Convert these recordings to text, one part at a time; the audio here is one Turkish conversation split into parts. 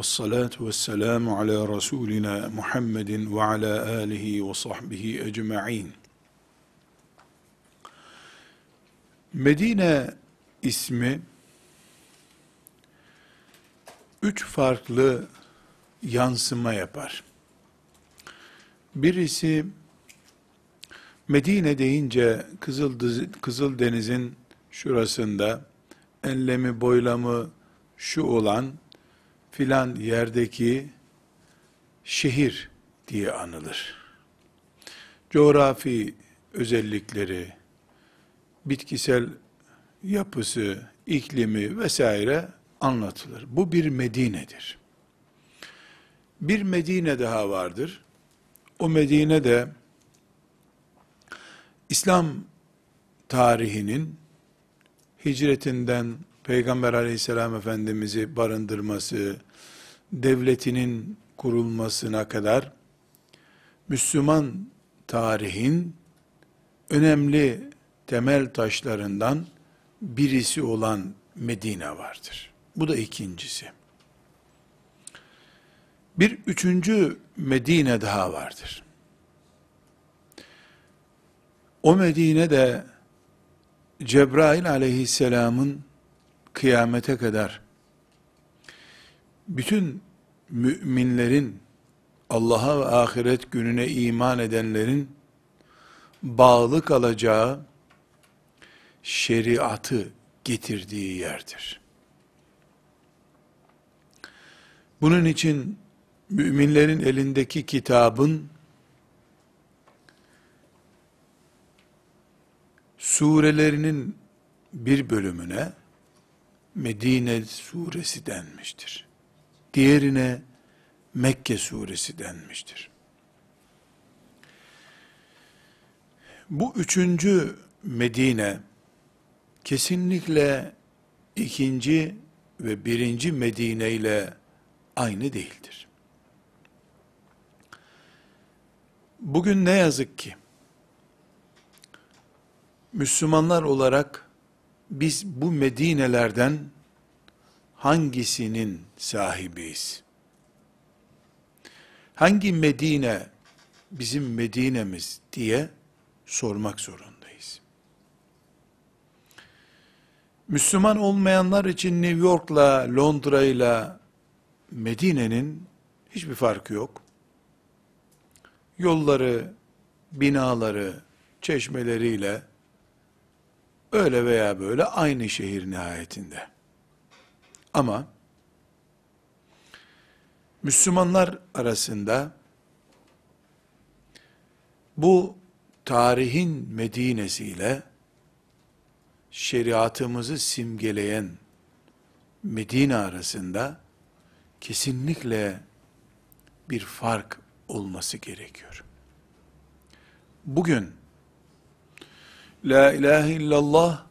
Ve salatu ve selamu ala Resulina Muhammedin ve ala alihi ve sahbihi ecma'in. Medine ismi üç farklı yansıma yapar. Birisi Medine deyince Kızıl, Kızıldeniz'in şurasında enlemi boylamı şu olan filan yerdeki şehir diye anılır. Coğrafi özellikleri, bitkisel yapısı, iklimi vesaire anlatılır. Bu bir Medine'dir. Bir Medine daha vardır. O Medine de İslam tarihinin hicretinden Peygamber aleyhisselam efendimizi barındırması, devletinin kurulmasına kadar Müslüman tarihin önemli temel taşlarından birisi olan Medine vardır. Bu da ikincisi. Bir üçüncü Medine daha vardır. O Medine de Cebrail aleyhisselamın kıyamete kadar bütün müminlerin Allah'a ve ahiret gününe iman edenlerin bağlı kalacağı şeriatı getirdiği yerdir. Bunun için müminlerin elindeki kitabın surelerinin bir bölümüne Medine suresi denmiştir. Diğerine Mekke suresi denmiştir. Bu üçüncü Medine kesinlikle ikinci ve birinci Medine ile aynı değildir. Bugün ne yazık ki Müslümanlar olarak biz bu Medine'lerden hangisinin sahibiyiz? Hangi Medine bizim Medine'miz diye sormak zorundayız. Müslüman olmayanlar için New York'la, Londra'yla Medine'nin hiçbir farkı yok. Yolları, binaları, çeşmeleriyle Öyle veya böyle aynı şehir nihayetinde. Ama Müslümanlar arasında bu tarihin Medine'siyle şeriatımızı simgeleyen Medine arasında kesinlikle bir fark olması gerekiyor. Bugün La ilahe illallah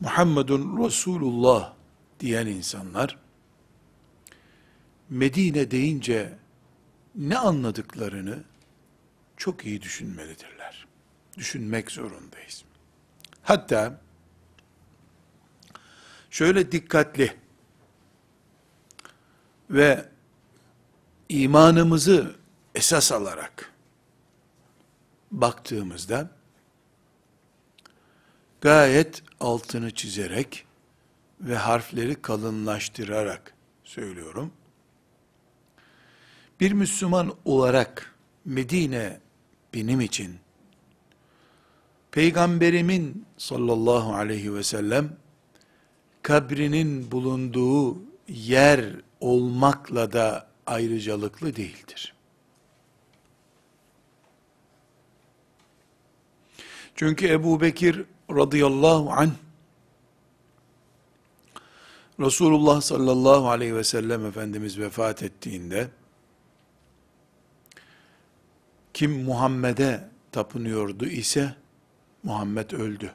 Muhammedun Resulullah diyen insanlar Medine deyince ne anladıklarını çok iyi düşünmelidirler. Düşünmek zorundayız. Hatta şöyle dikkatli ve imanımızı esas alarak baktığımızda gayet altını çizerek ve harfleri kalınlaştırarak söylüyorum. Bir Müslüman olarak Medine benim için Peygamberimin sallallahu aleyhi ve sellem kabrinin bulunduğu yer olmakla da ayrıcalıklı değildir. Çünkü Ebu Bekir radıyallahu anh Resulullah sallallahu aleyhi ve sellem Efendimiz vefat ettiğinde kim Muhammed'e tapınıyordu ise Muhammed öldü.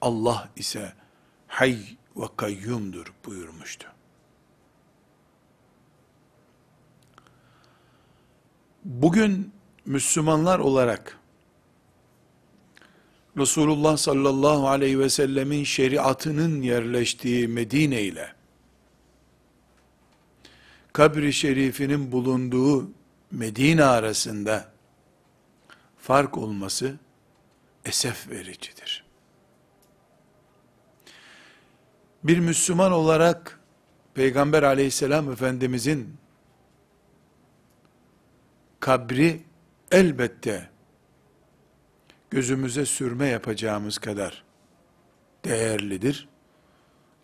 Allah ise hay ve kayyumdur buyurmuştu. Bugün Müslümanlar olarak Resulullah sallallahu aleyhi ve sellemin şeriatının yerleştiği Medine ile kabri şerifinin bulunduğu Medine arasında fark olması esef vericidir. Bir Müslüman olarak Peygamber aleyhisselam Efendimizin kabri elbette gözümüze sürme yapacağımız kadar değerlidir.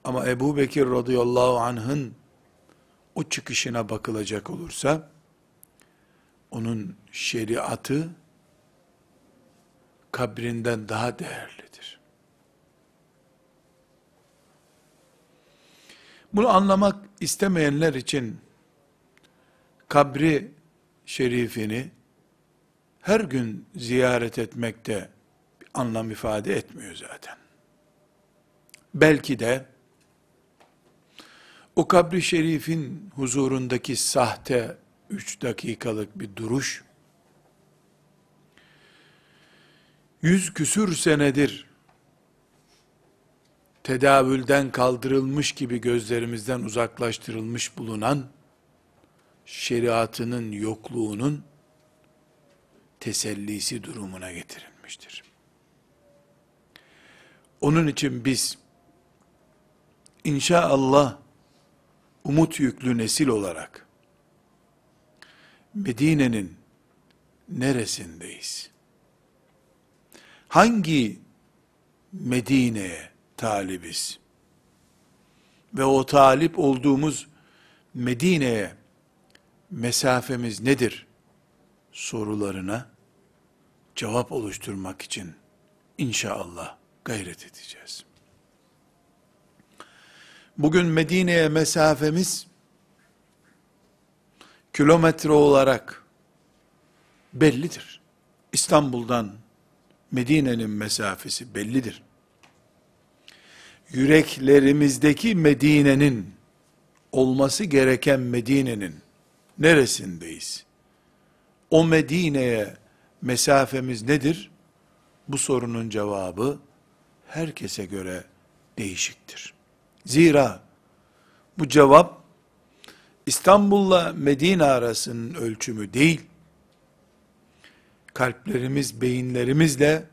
Ama Ebu Bekir radıyallahu anh'ın o çıkışına bakılacak olursa, onun şeriatı kabrinden daha değerlidir. Bunu anlamak istemeyenler için kabri şerifini her gün ziyaret etmekte bir anlam ifade etmiyor zaten. Belki de o kabri şerifin huzurundaki sahte üç dakikalık bir duruş, yüz küsür senedir tedavülden kaldırılmış gibi gözlerimizden uzaklaştırılmış bulunan şeriatının yokluğunun tesellisi durumuna getirilmiştir. Onun için biz inşallah umut yüklü nesil olarak Medine'nin neresindeyiz? Hangi Medine'ye talibiz? Ve o talip olduğumuz Medine'ye mesafemiz nedir? Sorularına cevap oluşturmak için inşallah gayret edeceğiz. Bugün Medine'ye mesafemiz kilometre olarak bellidir. İstanbul'dan Medine'nin mesafesi bellidir. Yüreklerimizdeki Medine'nin olması gereken Medine'nin neresindeyiz? O Medine'ye mesafemiz nedir? Bu sorunun cevabı herkese göre değişiktir. Zira bu cevap İstanbul'la Medine arasının ölçümü değil, kalplerimiz, beyinlerimizle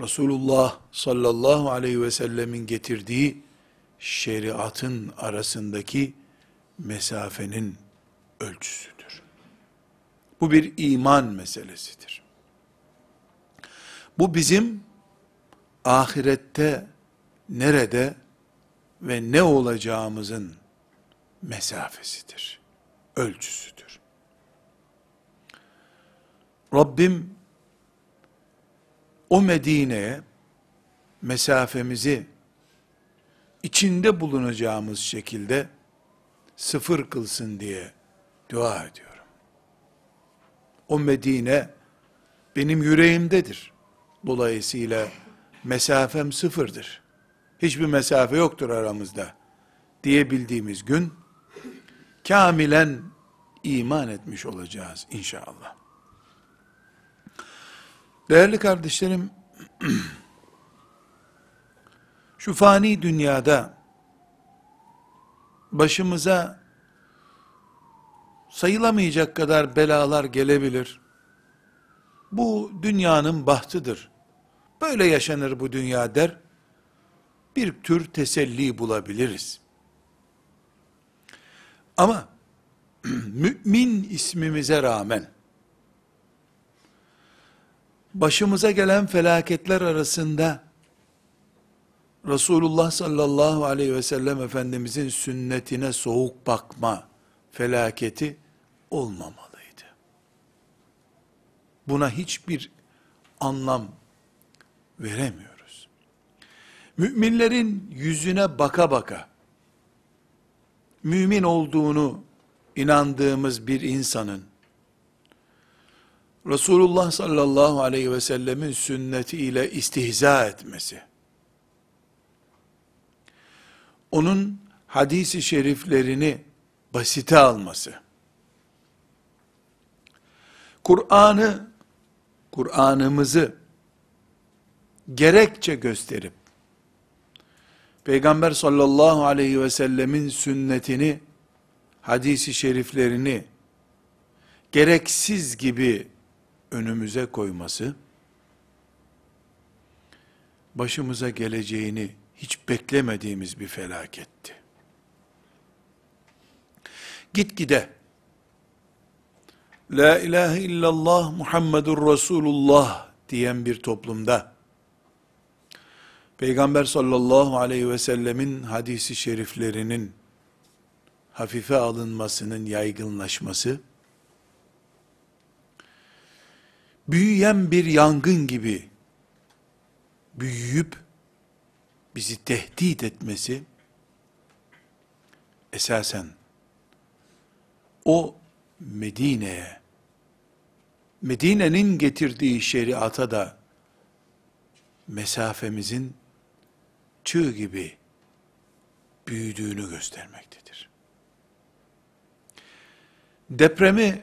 Resulullah sallallahu aleyhi ve sellemin getirdiği şeriatın arasındaki mesafenin ölçüsüdür. Bu bir iman meselesidir. Bu bizim ahirette nerede ve ne olacağımızın mesafesidir. Ölçüsüdür. Rabbim o Medine'ye mesafemizi içinde bulunacağımız şekilde sıfır kılsın diye dua ediyorum. O Medine benim yüreğimdedir. Dolayısıyla mesafem sıfırdır. Hiçbir mesafe yoktur aramızda diyebildiğimiz gün kamilen iman etmiş olacağız inşallah. Değerli kardeşlerim, şu fani dünyada başımıza sayılamayacak kadar belalar gelebilir. Bu dünyanın bahtıdır. Böyle yaşanır bu dünya der. Bir tür teselli bulabiliriz. Ama mümin ismimize rağmen başımıza gelen felaketler arasında Resulullah sallallahu aleyhi ve sellem Efendimizin sünnetine soğuk bakma felaketi olmamalıydı. Buna hiçbir anlam veremiyoruz. Müminlerin yüzüne baka baka, mümin olduğunu inandığımız bir insanın, Resulullah sallallahu aleyhi ve sellemin sünneti ile istihza etmesi, onun hadisi şeriflerini basite alması, Kur'an'ı, Kur'an'ımızı gerekçe gösterip, Peygamber sallallahu aleyhi ve sellemin sünnetini, hadisi şeriflerini, gereksiz gibi önümüze koyması, başımıza geleceğini hiç beklemediğimiz bir felaketti. Gitgide La ilahe illallah Muhammedur Resulullah diyen bir toplumda Peygamber sallallahu aleyhi ve sellemin hadisi şeriflerinin hafife alınmasının yaygınlaşması büyüyen bir yangın gibi büyüyüp bizi tehdit etmesi esasen o Medine'ye Medine'nin getirdiği şeriata da mesafemizin çığ gibi büyüdüğünü göstermektedir. Depremi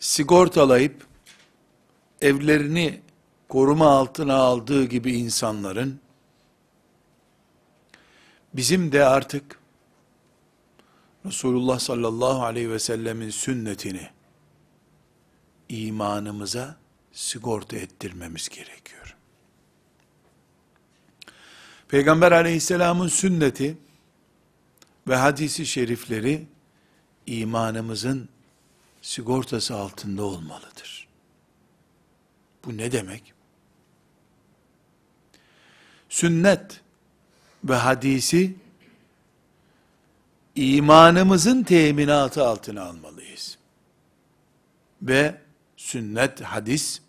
sigortalayıp evlerini koruma altına aldığı gibi insanların bizim de artık Resulullah sallallahu aleyhi ve sellemin sünnetini imanımıza sigorta ettirmemiz gerekiyor. Peygamber aleyhisselamın sünneti ve hadisi şerifleri imanımızın sigortası altında olmalıdır. Bu ne demek? Sünnet ve hadisi imanımızın teminatı altına almalıyız. Ve sünnet, hadis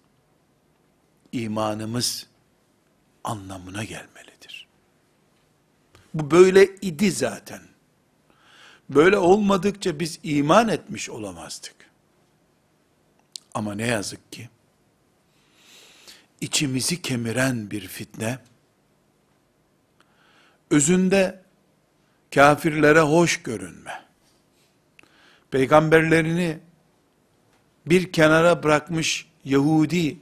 imanımız anlamına gelmelidir. Bu böyle idi zaten. Böyle olmadıkça biz iman etmiş olamazdık. Ama ne yazık ki içimizi kemiren bir fitne özünde kafirlere hoş görünme, peygamberlerini bir kenara bırakmış Yahudi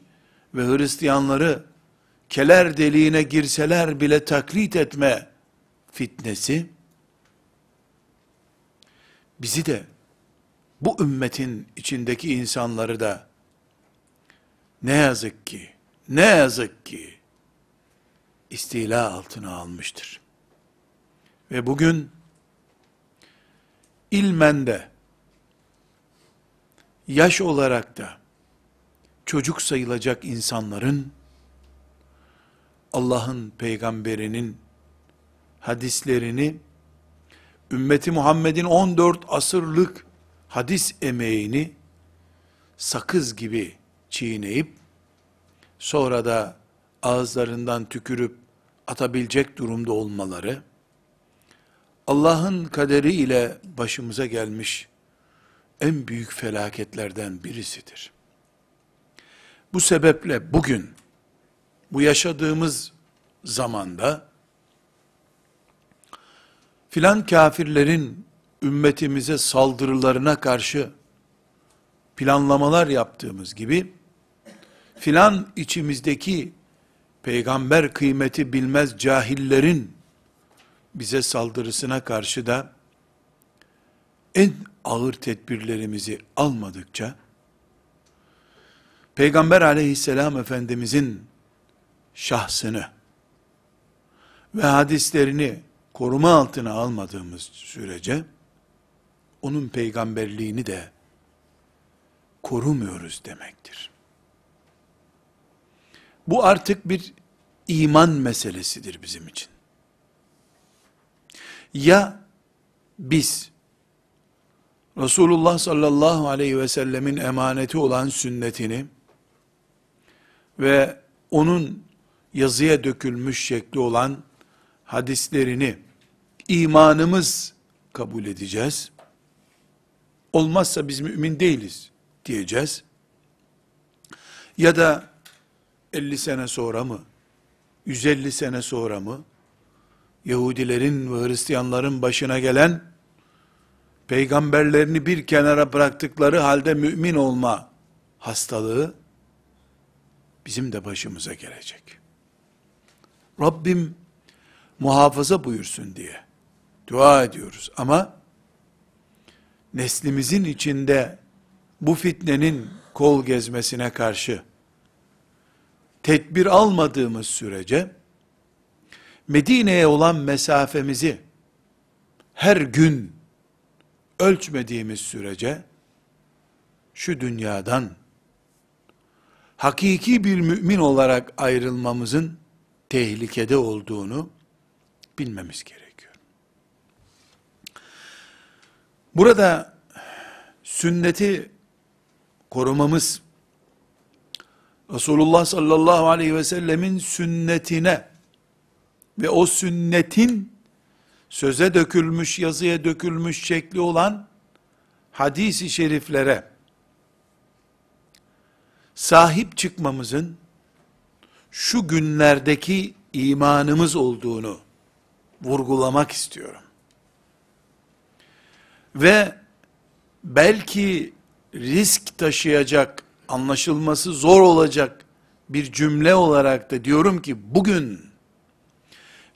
ve Hristiyanları keler deliğine girseler bile taklit etme fitnesi, bizi de bu ümmetin içindeki insanları da ne yazık ki, ne yazık ki istila altına almıştır. Ve bugün ilmen de yaş olarak da çocuk sayılacak insanların Allah'ın peygamberinin hadislerini ümmeti Muhammed'in 14 asırlık hadis emeğini sakız gibi çiğneyip sonra da ağızlarından tükürüp atabilecek durumda olmaları Allah'ın kaderi ile başımıza gelmiş en büyük felaketlerden birisidir. Bu sebeple bugün bu yaşadığımız zamanda filan kafirlerin ümmetimize saldırılarına karşı planlamalar yaptığımız gibi filan içimizdeki peygamber kıymeti bilmez cahillerin bize saldırısına karşı da en ağır tedbirlerimizi almadıkça, Peygamber aleyhisselam efendimizin şahsını ve hadislerini koruma altına almadığımız sürece, onun peygamberliğini de korumuyoruz demektir. Bu artık bir iman meselesidir bizim için. Ya biz Resulullah sallallahu aleyhi ve sellemin emaneti olan sünnetini ve onun yazıya dökülmüş şekli olan hadislerini imanımız kabul edeceğiz. Olmazsa biz mümin değiliz diyeceğiz. Ya da 50 sene sonra mı, 150 sene sonra mı, Yahudilerin ve Hristiyanların başına gelen, peygamberlerini bir kenara bıraktıkları halde mümin olma hastalığı, bizim de başımıza gelecek. Rabbim muhafaza buyursun diye dua ediyoruz. Ama neslimizin içinde bu fitnenin kol gezmesine karşı tedbir almadığımız sürece Medine'ye olan mesafemizi her gün ölçmediğimiz sürece şu dünyadan hakiki bir mümin olarak ayrılmamızın tehlikede olduğunu bilmemiz gerekiyor. Burada sünneti korumamız Resulullah sallallahu aleyhi ve sellemin sünnetine ve o sünnetin söze dökülmüş, yazıya dökülmüş şekli olan hadisi şeriflere sahip çıkmamızın şu günlerdeki imanımız olduğunu vurgulamak istiyorum. Ve belki risk taşıyacak, anlaşılması zor olacak bir cümle olarak da diyorum ki bugün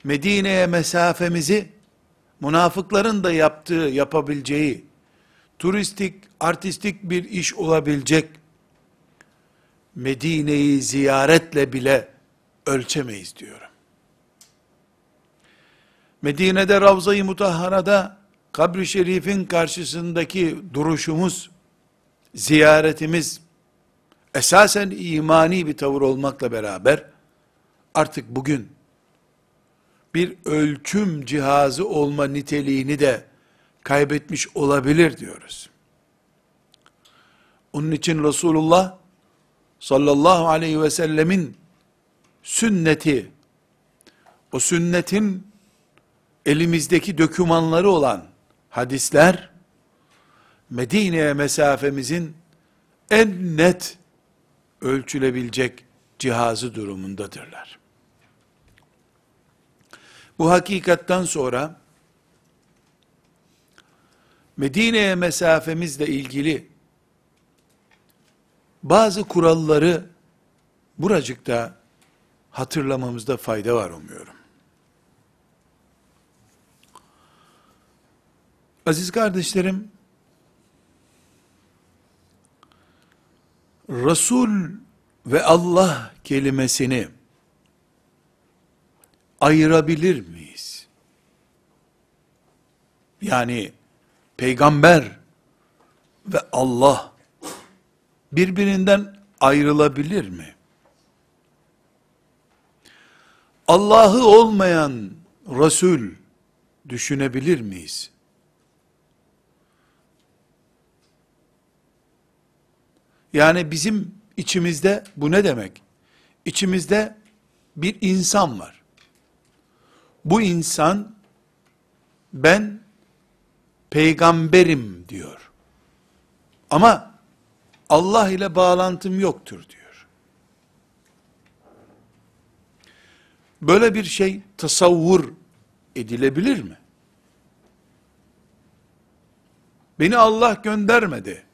Medine'ye mesafemizi münafıkların da yaptığı, yapabileceği turistik, artistik bir iş olabilecek Medine'yi ziyaretle bile ölçemeyiz diyorum. Medine'de Ravza-i Mutahhara'da kabri şerifin karşısındaki duruşumuz, ziyaretimiz, esasen imani bir tavır olmakla beraber, artık bugün, bir ölçüm cihazı olma niteliğini de kaybetmiş olabilir diyoruz. Onun için Resulullah sallallahu aleyhi ve sellemin sünneti, o sünnetin elimizdeki dökümanları olan hadisler, Medine'ye mesafemizin en net ölçülebilecek cihazı durumundadırlar. Bu hakikattan sonra Medine'ye mesafemizle ilgili bazı kuralları buracıkta hatırlamamızda fayda var umuyorum. Aziz kardeşlerim, Resul ve Allah kelimesini ayırabilir miyiz? Yani peygamber ve Allah birbirinden ayrılabilir mi? Allah'ı olmayan Resul düşünebilir miyiz? Yani bizim içimizde bu ne demek? İçimizde bir insan var. Bu insan ben peygamberim diyor. Ama Allah ile bağlantım yoktur diyor. Böyle bir şey tasavvur edilebilir mi? Beni Allah göndermedi.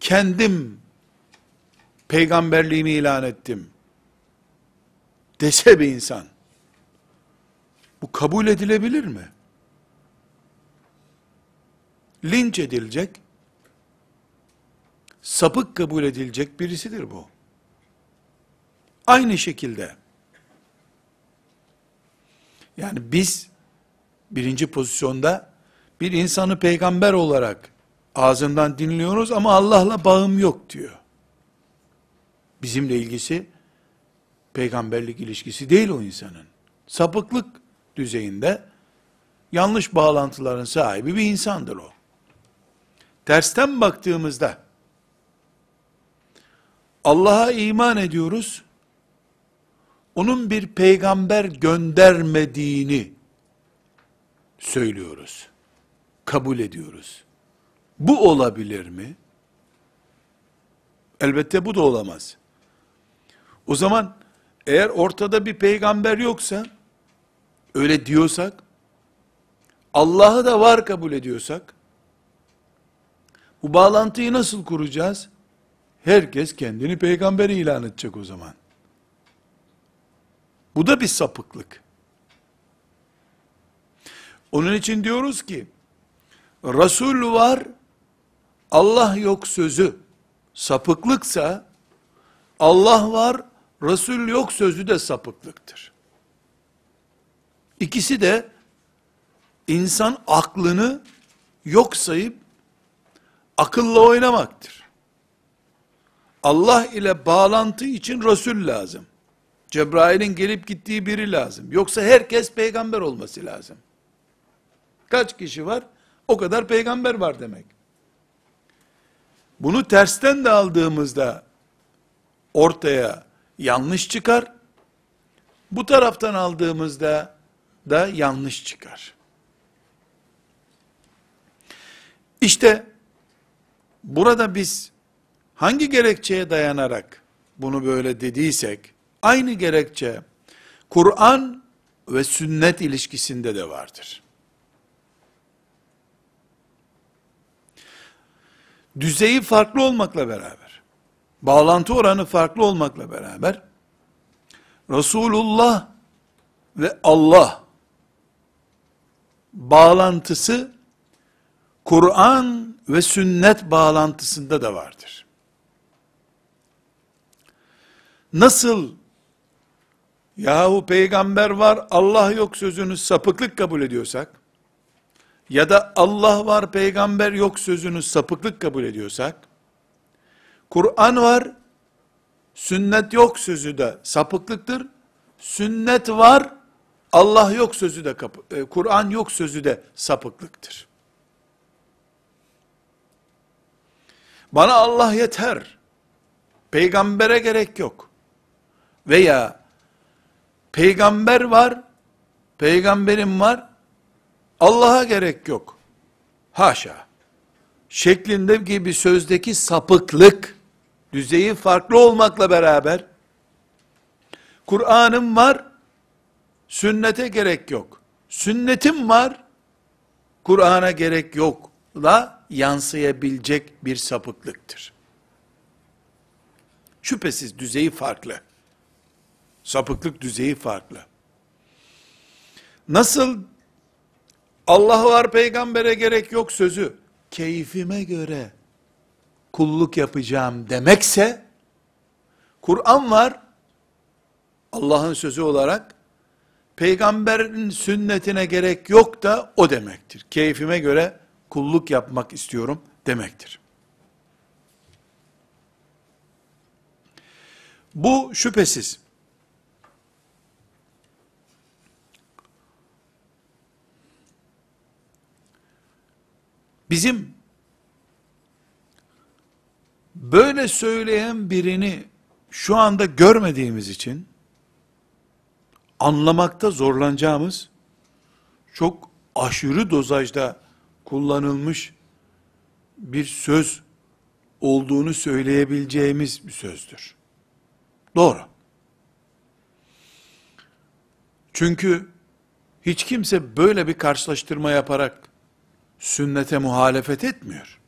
Kendim peygamberliğimi ilan ettim. Dese bir insan. Bu kabul edilebilir mi? Linç edilecek, sapık kabul edilecek birisidir bu. Aynı şekilde, yani biz birinci pozisyonda bir insanı peygamber olarak ağzından dinliyoruz ama Allah'la bağım yok diyor. Bizimle ilgisi peygamberlik ilişkisi değil o insanın. Sapıklık düzeyinde yanlış bağlantıların sahibi bir insandır o. Tersten baktığımızda Allah'a iman ediyoruz. Onun bir peygamber göndermediğini söylüyoruz. Kabul ediyoruz. Bu olabilir mi? Elbette bu da olamaz. O zaman eğer ortada bir peygamber yoksa öyle diyorsak Allah'ı da var kabul ediyorsak bu bağlantıyı nasıl kuracağız? Herkes kendini peygamber ilan edecek o zaman. Bu da bir sapıklık. Onun için diyoruz ki, Resul var, Allah yok sözü sapıklıksa, Allah var, Resul yok sözü de sapıklıktır. İkisi de insan aklını yok sayıp akılla oynamaktır. Allah ile bağlantı için Resul lazım. Cebrail'in gelip gittiği biri lazım. Yoksa herkes peygamber olması lazım. Kaç kişi var? O kadar peygamber var demek. Bunu tersten de aldığımızda ortaya yanlış çıkar. Bu taraftan aldığımızda da yanlış çıkar. İşte burada biz hangi gerekçeye dayanarak bunu böyle dediysek, aynı gerekçe Kur'an ve sünnet ilişkisinde de vardır. Düzeyi farklı olmakla beraber, bağlantı oranı farklı olmakla beraber, Resulullah ve Allah bağlantısı Kur'an ve sünnet bağlantısında da vardır. Nasıl yahu peygamber var Allah yok sözünü sapıklık kabul ediyorsak ya da Allah var peygamber yok sözünü sapıklık kabul ediyorsak Kur'an var sünnet yok sözü de sapıklıktır. Sünnet var Allah yok sözü de e, Kur'an yok sözü de sapıklıktır. Bana Allah yeter. Peygambere gerek yok. Veya peygamber var, peygamberim var, Allah'a gerek yok. Haşa. Şeklinde gibi sözdeki sapıklık, düzeyi farklı olmakla beraber, Kur'an'ım var, sünnete gerek yok. Sünnetim var, Kur'an'a gerek yok la yansıyabilecek bir sapıklıktır. Şüphesiz düzeyi farklı. Sapıklık düzeyi farklı. Nasıl Allah var peygambere gerek yok sözü keyfime göre kulluk yapacağım demekse Kur'an var Allah'ın sözü olarak peygamberin sünnetine gerek yok da o demektir. Keyfime göre kulluk yapmak istiyorum demektir. Bu şüphesiz bizim böyle söyleyen birini şu anda görmediğimiz için anlamakta zorlanacağımız çok aşırı dozajda kullanılmış bir söz olduğunu söyleyebileceğimiz bir sözdür. Doğru. Çünkü hiç kimse böyle bir karşılaştırma yaparak sünnete muhalefet etmiyor.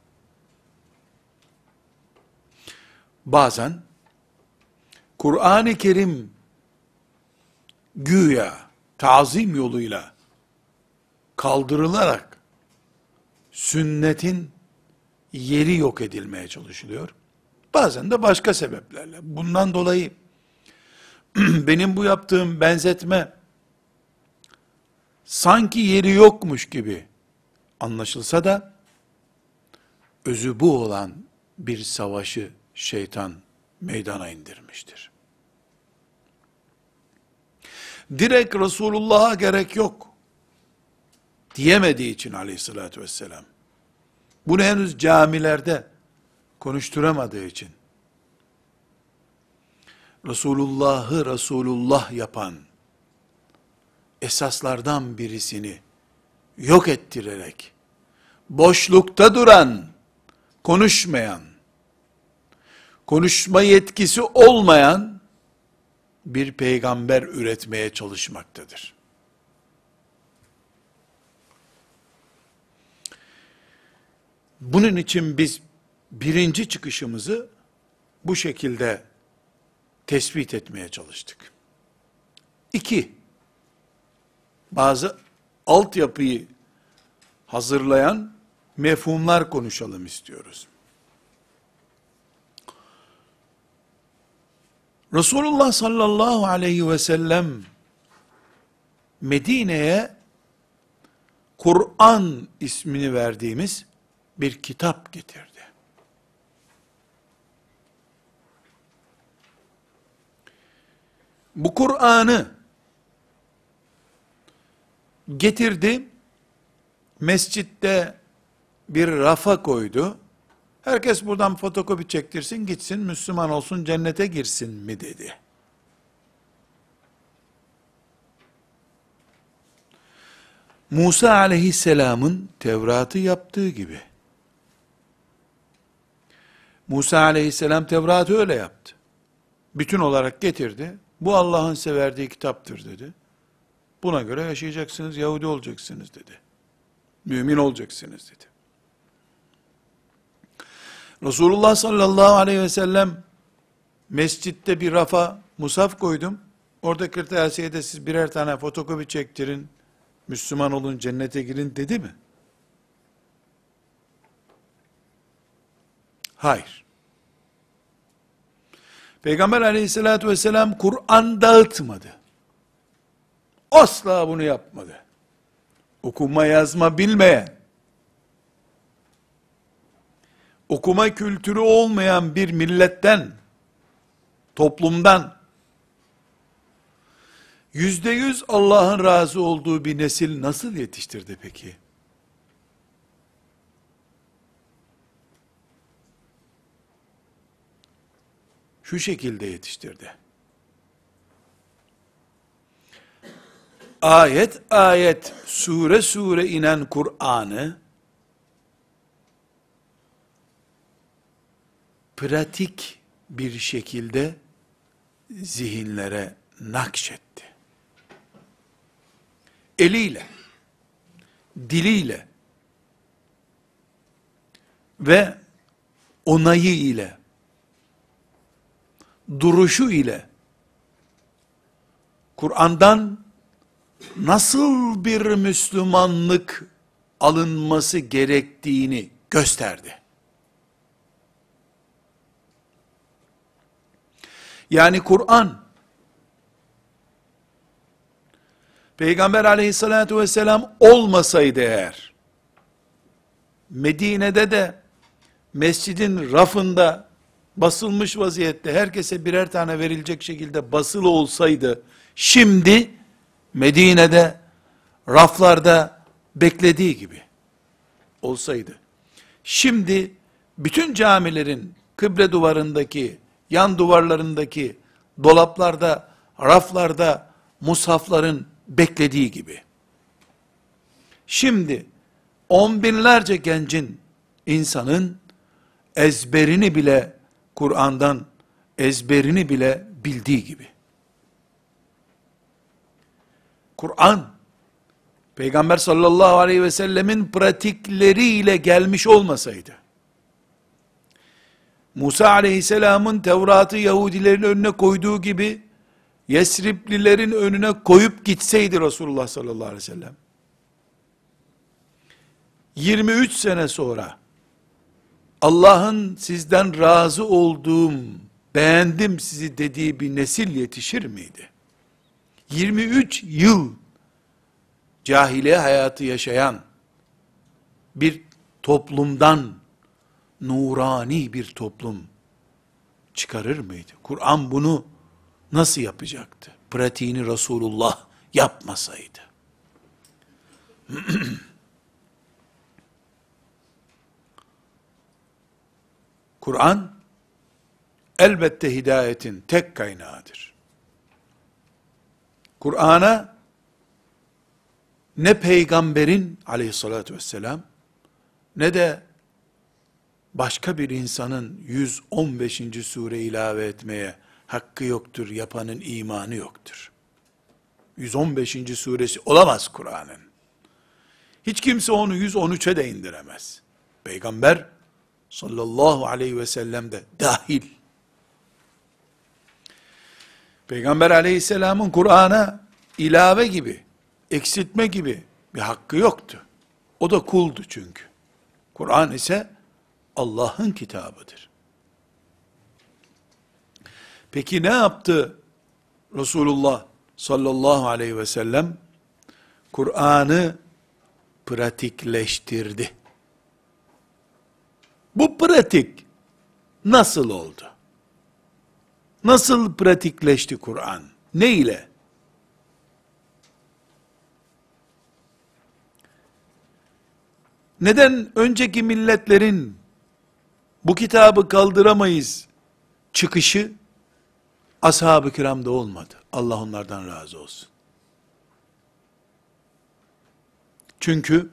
Bazen Kur'an-ı Kerim güya tazim yoluyla kaldırılarak sünnetin yeri yok edilmeye çalışılıyor. Bazen de başka sebeplerle. Bundan dolayı benim bu yaptığım benzetme sanki yeri yokmuş gibi anlaşılsa da özü bu olan bir savaşı şeytan meydana indirmiştir. Direkt Resulullah'a gerek yok diyemediği için aleyhissalatü vesselam. Bunu henüz camilerde konuşturamadığı için. Resulullah'ı Resulullah yapan esaslardan birisini yok ettirerek boşlukta duran, konuşmayan, konuşma yetkisi olmayan bir peygamber üretmeye çalışmaktadır. Bunun için biz birinci çıkışımızı bu şekilde tespit etmeye çalıştık. İki, bazı altyapıyı hazırlayan mefhumlar konuşalım istiyoruz. Resulullah sallallahu aleyhi ve sellem Medine'ye Kur'an ismini verdiğimiz bir kitap getirdi. Bu Kur'an'ı getirdi, mescitte bir rafa koydu. Herkes buradan fotokopi çektirsin, gitsin, Müslüman olsun, cennete girsin mi dedi. Musa aleyhisselamın Tevrat'ı yaptığı gibi. Musa aleyhisselam Tevrat'ı öyle yaptı. Bütün olarak getirdi. Bu Allah'ın severdiği kitaptır dedi. Buna göre yaşayacaksınız, Yahudi olacaksınız dedi. Mümin olacaksınız dedi. Resulullah sallallahu aleyhi ve sellem mescitte bir rafa musaf koydum. Orada kırtasiyede siz birer tane fotokopi çektirin. Müslüman olun cennete girin dedi mi? Hayır. Peygamber aleyhissalatü vesselam Kur'an dağıtmadı. Asla bunu yapmadı. Okuma yazma bilmeyen, okuma kültürü olmayan bir milletten, toplumdan, yüzde yüz Allah'ın razı olduğu bir nesil nasıl yetiştirdi peki? Şu şekilde yetiştirdi. Ayet ayet, sure sure inen Kur'an'ı, pratik bir şekilde zihinlere nakşetti. Eliyle, diliyle ve onayı ile, duruşu ile, Kur'an'dan nasıl bir Müslümanlık alınması gerektiğini gösterdi. Yani Kur'an, Peygamber aleyhissalatü vesselam olmasaydı eğer, Medine'de de mescidin rafında basılmış vaziyette herkese birer tane verilecek şekilde basılı olsaydı, şimdi Medine'de raflarda beklediği gibi olsaydı, şimdi bütün camilerin kıble duvarındaki yan duvarlarındaki dolaplarda, raflarda mushafların beklediği gibi. Şimdi on binlerce gencin, insanın ezberini bile Kur'an'dan ezberini bile bildiği gibi. Kur'an Peygamber sallallahu aleyhi ve sellemin pratikleriyle gelmiş olmasaydı, Musa aleyhisselamın Tevrat'ı Yahudilerin önüne koyduğu gibi, Yesriplilerin önüne koyup gitseydi Resulullah sallallahu aleyhi ve sellem, 23 sene sonra, Allah'ın sizden razı olduğum, beğendim sizi dediği bir nesil yetişir miydi? 23 yıl cahiliye hayatı yaşayan bir toplumdan nurani bir toplum çıkarır mıydı? Kur'an bunu nasıl yapacaktı? Pratiğini Resulullah yapmasaydı. Kur'an elbette hidayetin tek kaynağıdır. Kur'an'a ne peygamberin aleyhissalatü vesselam ne de başka bir insanın 115. sure ilave etmeye hakkı yoktur, yapanın imanı yoktur. 115. suresi olamaz Kur'an'ın. Hiç kimse onu 113'e de indiremez. Peygamber sallallahu aleyhi ve sellem de dahil. Peygamber aleyhisselamın Kur'an'a ilave gibi, eksiltme gibi bir hakkı yoktu. O da kuldu çünkü. Kur'an ise Allah'ın kitabıdır. Peki ne yaptı Resulullah sallallahu aleyhi ve sellem? Kur'an'ı pratikleştirdi. Bu pratik nasıl oldu? Nasıl pratikleşti Kur'an? Ne ile? Neden önceki milletlerin bu kitabı kaldıramayız çıkışı ashab-ı kiramda olmadı. Allah onlardan razı olsun. Çünkü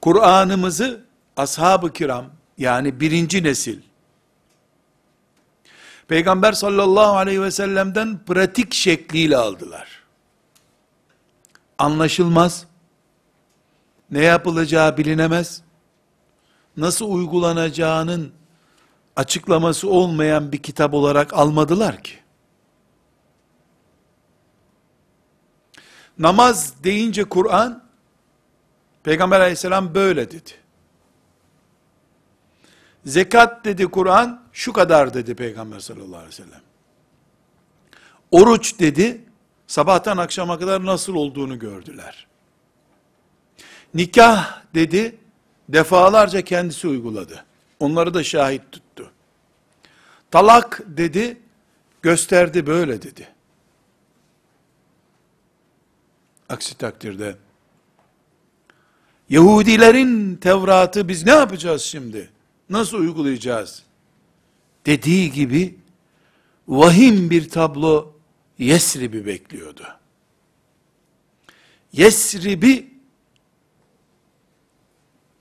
Kur'an'ımızı ashab-ı kiram yani birinci nesil Peygamber sallallahu aleyhi ve sellem'den pratik şekliyle aldılar. Anlaşılmaz, ne yapılacağı bilinemez, nasıl uygulanacağının açıklaması olmayan bir kitap olarak almadılar ki. Namaz deyince Kur'an, Peygamber aleyhisselam böyle dedi. Zekat dedi Kur'an, şu kadar dedi Peygamber sallallahu aleyhi ve sellem. Oruç dedi, sabahtan akşama kadar nasıl olduğunu gördüler. Nikah dedi, defalarca kendisi uyguladı. Onları da şahit tuttu. Talak dedi, gösterdi böyle dedi. Aksi takdirde, Yahudilerin Tevrat'ı biz ne yapacağız şimdi? Nasıl uygulayacağız? Dediği gibi, vahim bir tablo Yesrib'i bekliyordu. Yesrib'i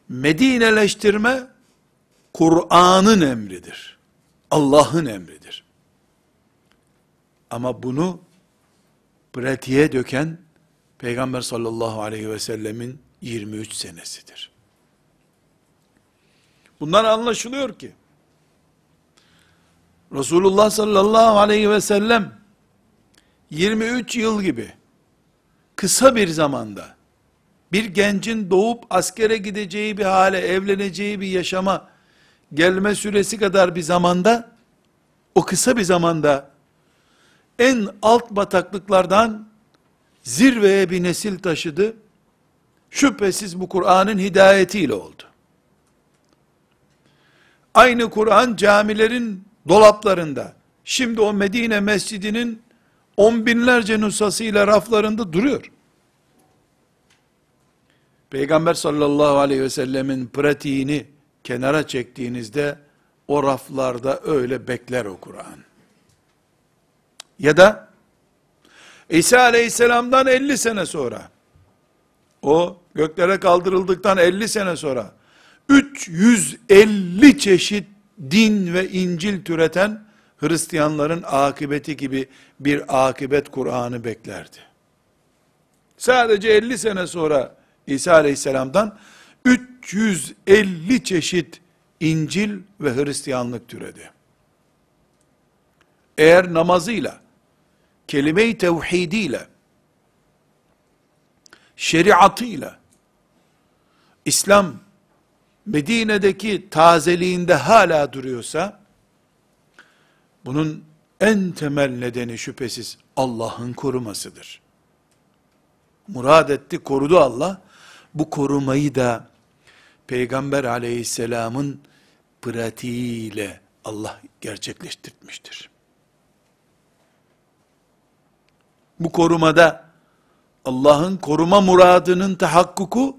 Medineleştirme Kur'an'ın emridir. Allah'ın emridir. Ama bunu pratiğe döken Peygamber sallallahu aleyhi ve sellemin 23 senesidir. Bundan anlaşılıyor ki Resulullah sallallahu aleyhi ve sellem 23 yıl gibi kısa bir zamanda bir gencin doğup askere gideceği bir hale, evleneceği bir yaşama gelme süresi kadar bir zamanda, o kısa bir zamanda en alt bataklıklardan zirveye bir nesil taşıdı. Şüphesiz bu Kur'an'ın hidayetiyle oldu. Aynı Kur'an camilerin dolaplarında, şimdi o Medine mescidinin on binlerce nusasıyla raflarında duruyor. Peygamber sallallahu aleyhi ve sellemin pratiğini kenara çektiğinizde o raflarda öyle bekler o Kur'an. Ya da İsa aleyhisselamdan 50 sene sonra o göklere kaldırıldıktan 50 sene sonra 350 çeşit din ve İncil türeten Hristiyanların akıbeti gibi bir akıbet Kur'an'ı beklerdi. Sadece 50 sene sonra İsa aleyhisselamdan 350 çeşit İncil ve Hristiyanlık türedi. Eğer namazıyla, kelime-i tevhidiyle, şeriatıyla, İslam Medine'deki tazeliğinde hala duruyorsa, bunun en temel nedeni şüphesiz Allah'ın korumasıdır. Murad etti, korudu Allah bu korumayı da Peygamber aleyhisselamın pratiğiyle Allah gerçekleştirmiştir. Bu korumada Allah'ın koruma muradının tahakkuku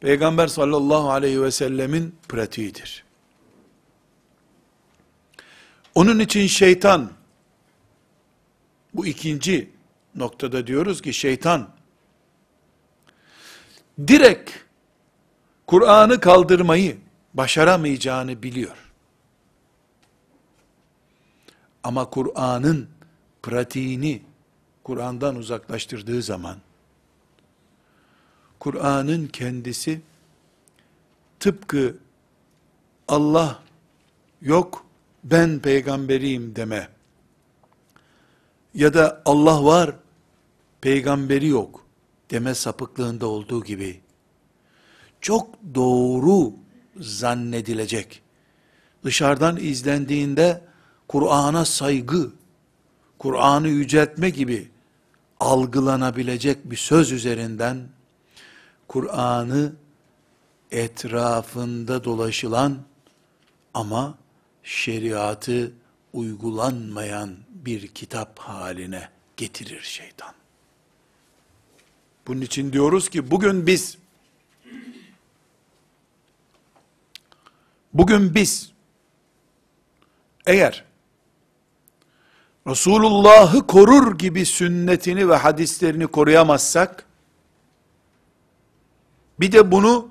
Peygamber sallallahu aleyhi ve sellemin pratiğidir. Onun için şeytan bu ikinci noktada diyoruz ki şeytan direkt Kur'an'ı kaldırmayı başaramayacağını biliyor. Ama Kur'an'ın pratiğini Kur'an'dan uzaklaştırdığı zaman Kur'an'ın kendisi tıpkı Allah yok ben peygamberiyim deme ya da Allah var, peygamberi yok deme sapıklığında olduğu gibi çok doğru zannedilecek. Dışarıdan izlendiğinde Kur'an'a saygı, Kur'an'ı yüceltme gibi algılanabilecek bir söz üzerinden Kur'an'ı etrafında dolaşılan ama şeriatı uygulanmayan bir kitap haline getirir şeytan. Bunun için diyoruz ki bugün biz bugün biz eğer Resulullah'ı korur gibi sünnetini ve hadislerini koruyamazsak, bir de bunu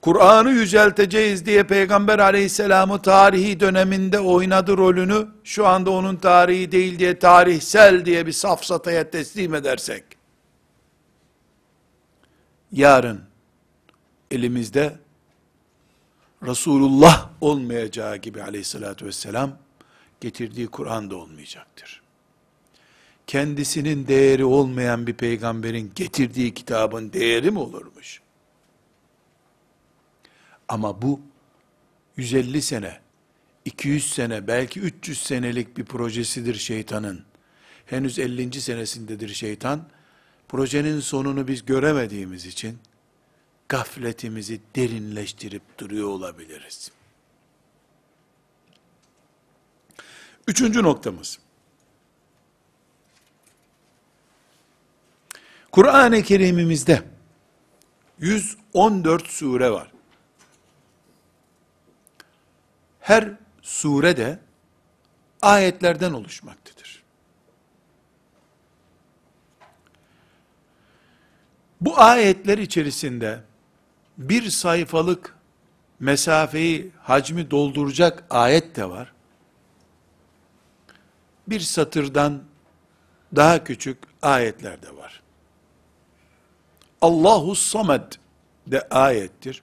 Kur'an'ı yücelteceğiz diye Peygamber aleyhisselamı tarihi döneminde oynadı rolünü, şu anda onun tarihi değil diye tarihsel diye bir safsataya teslim edersek, yarın elimizde Resulullah olmayacağı gibi aleyhissalatü vesselam, getirdiği Kur'an da olmayacaktır. Kendisinin değeri olmayan bir peygamberin getirdiği kitabın değeri mi olurmuş? Ama bu 150 sene, 200 sene, belki 300 senelik bir projesidir şeytanın. Henüz 50. senesindedir şeytan. Projenin sonunu biz göremediğimiz için gafletimizi derinleştirip duruyor olabiliriz. Üçüncü noktamız. Kur'an-ı Kerim'imizde 114 sure var. Her sure de ayetlerden oluşmaktadır. Bu ayetler içerisinde bir sayfalık mesafeyi, hacmi dolduracak ayet de var bir satırdan daha küçük ayetler de var. Allahu Samed de ayettir.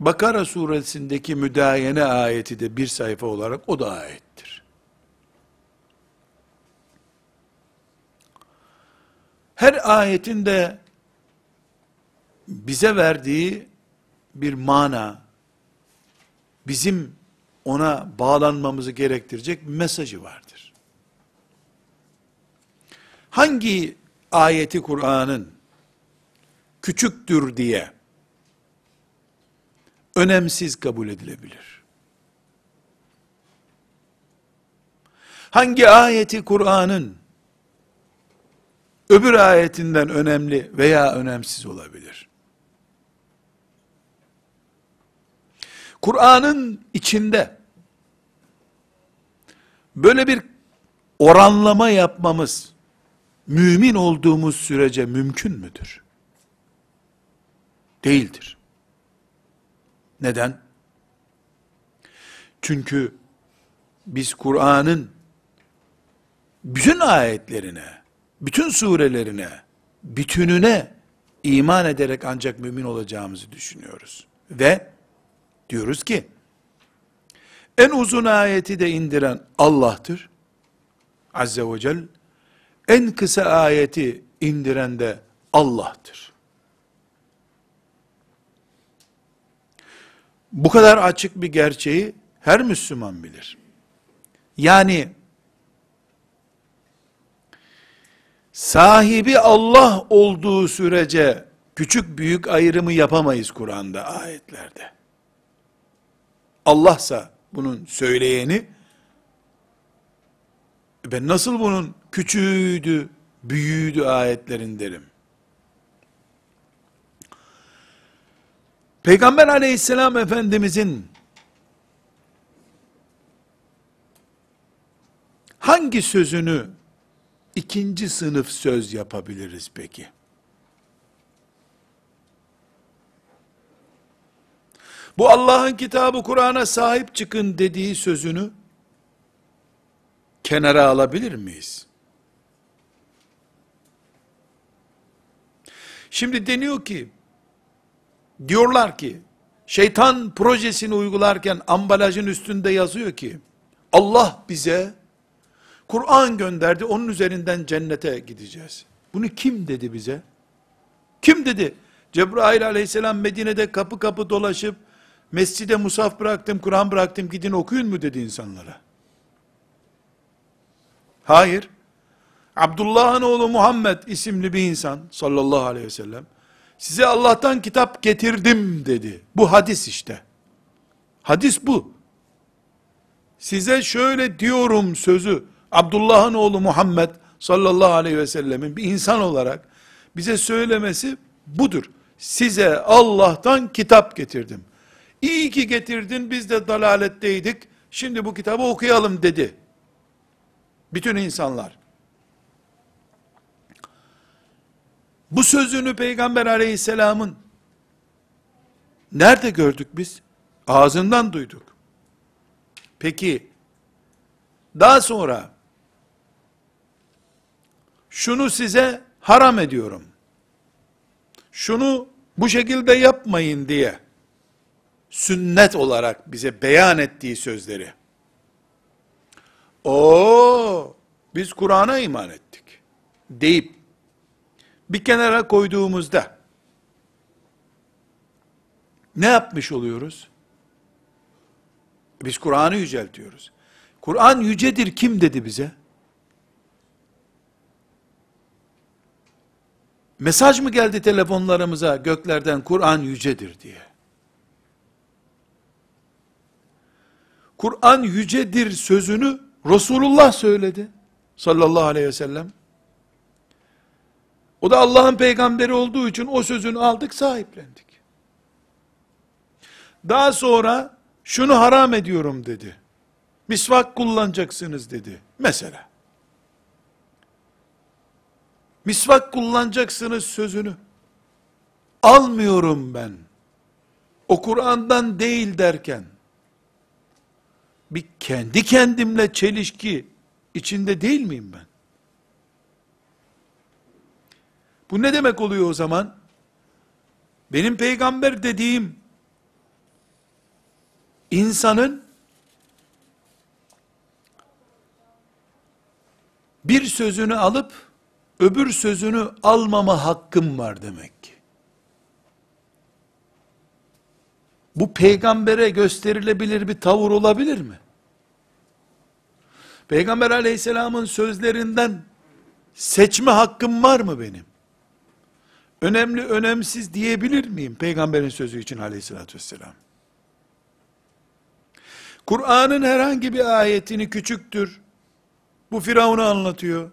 Bakara suresindeki müdayene ayeti de bir sayfa olarak o da ayettir. Her ayetin de bize verdiği bir mana, bizim ona bağlanmamızı gerektirecek bir mesajı vardır. Hangi ayeti Kur'an'ın küçüktür diye önemsiz kabul edilebilir? Hangi ayeti Kur'an'ın öbür ayetinden önemli veya önemsiz olabilir? Kur'an'ın içinde böyle bir oranlama yapmamız mümin olduğumuz sürece mümkün müdür? Değildir. Neden? Çünkü biz Kur'an'ın bütün ayetlerine, bütün surelerine, bütününe iman ederek ancak mümin olacağımızı düşünüyoruz. Ve diyoruz ki, en uzun ayeti de indiren Allah'tır. Azze ve Celle. En kısa ayeti indiren de Allah'tır. Bu kadar açık bir gerçeği her Müslüman bilir. Yani sahibi Allah olduğu sürece küçük büyük ayrımı yapamayız Kur'an'da ayetlerde. Allah'sa bunun söyleyeni, ben nasıl bunun küçüğüydü, büyüğüydü ayetlerin derim. Peygamber aleyhisselam efendimizin hangi sözünü ikinci sınıf söz yapabiliriz peki? Bu Allah'ın kitabı Kur'an'a sahip çıkın dediği sözünü kenara alabilir miyiz? Şimdi deniyor ki, diyorlar ki, şeytan projesini uygularken ambalajın üstünde yazıyor ki, Allah bize Kur'an gönderdi, onun üzerinden cennete gideceğiz. Bunu kim dedi bize? Kim dedi? Cebrail aleyhisselam Medine'de kapı kapı dolaşıp, mescide musaf bıraktım, Kur'an bıraktım, gidin okuyun mu dedi insanlara. Hayır. Abdullah'ın oğlu Muhammed isimli bir insan sallallahu aleyhi ve sellem size Allah'tan kitap getirdim dedi. Bu hadis işte. Hadis bu. Size şöyle diyorum sözü Abdullah'ın oğlu Muhammed sallallahu aleyhi ve sellemin bir insan olarak bize söylemesi budur. Size Allah'tan kitap getirdim. İyi ki getirdin biz de dalaletteydik. Şimdi bu kitabı okuyalım dedi. Bütün insanlar. Bu sözünü Peygamber aleyhisselamın nerede gördük biz? Ağzından duyduk. Peki, daha sonra, şunu size haram ediyorum. Şunu bu şekilde yapmayın diye, sünnet olarak bize beyan ettiği sözleri, o biz Kur'an'a iman ettik deyip bir kenara koyduğumuzda ne yapmış oluyoruz? Biz Kur'an'ı yüceltiyoruz. Kur'an yücedir kim dedi bize? Mesaj mı geldi telefonlarımıza göklerden Kur'an yücedir diye? Kur'an yücedir sözünü Resulullah söyledi. Sallallahu aleyhi ve sellem. O da Allah'ın peygamberi olduğu için o sözünü aldık, sahiplendik. Daha sonra şunu haram ediyorum dedi. Misvak kullanacaksınız dedi. Mesela. Misvak kullanacaksınız sözünü. Almıyorum ben. O Kur'an'dan değil derken, bir kendi kendimle çelişki içinde değil miyim ben? Bu ne demek oluyor o zaman? Benim peygamber dediğim insanın bir sözünü alıp öbür sözünü almama hakkım var demek ki. Bu peygambere gösterilebilir bir tavır olabilir mi? Peygamber aleyhisselamın sözlerinden seçme hakkım var mı benim? Önemli, önemsiz diyebilir miyim peygamberin sözü için aleyhissalatü vesselam? Kur'an'ın herhangi bir ayetini küçüktür, bu Firavun'u anlatıyor,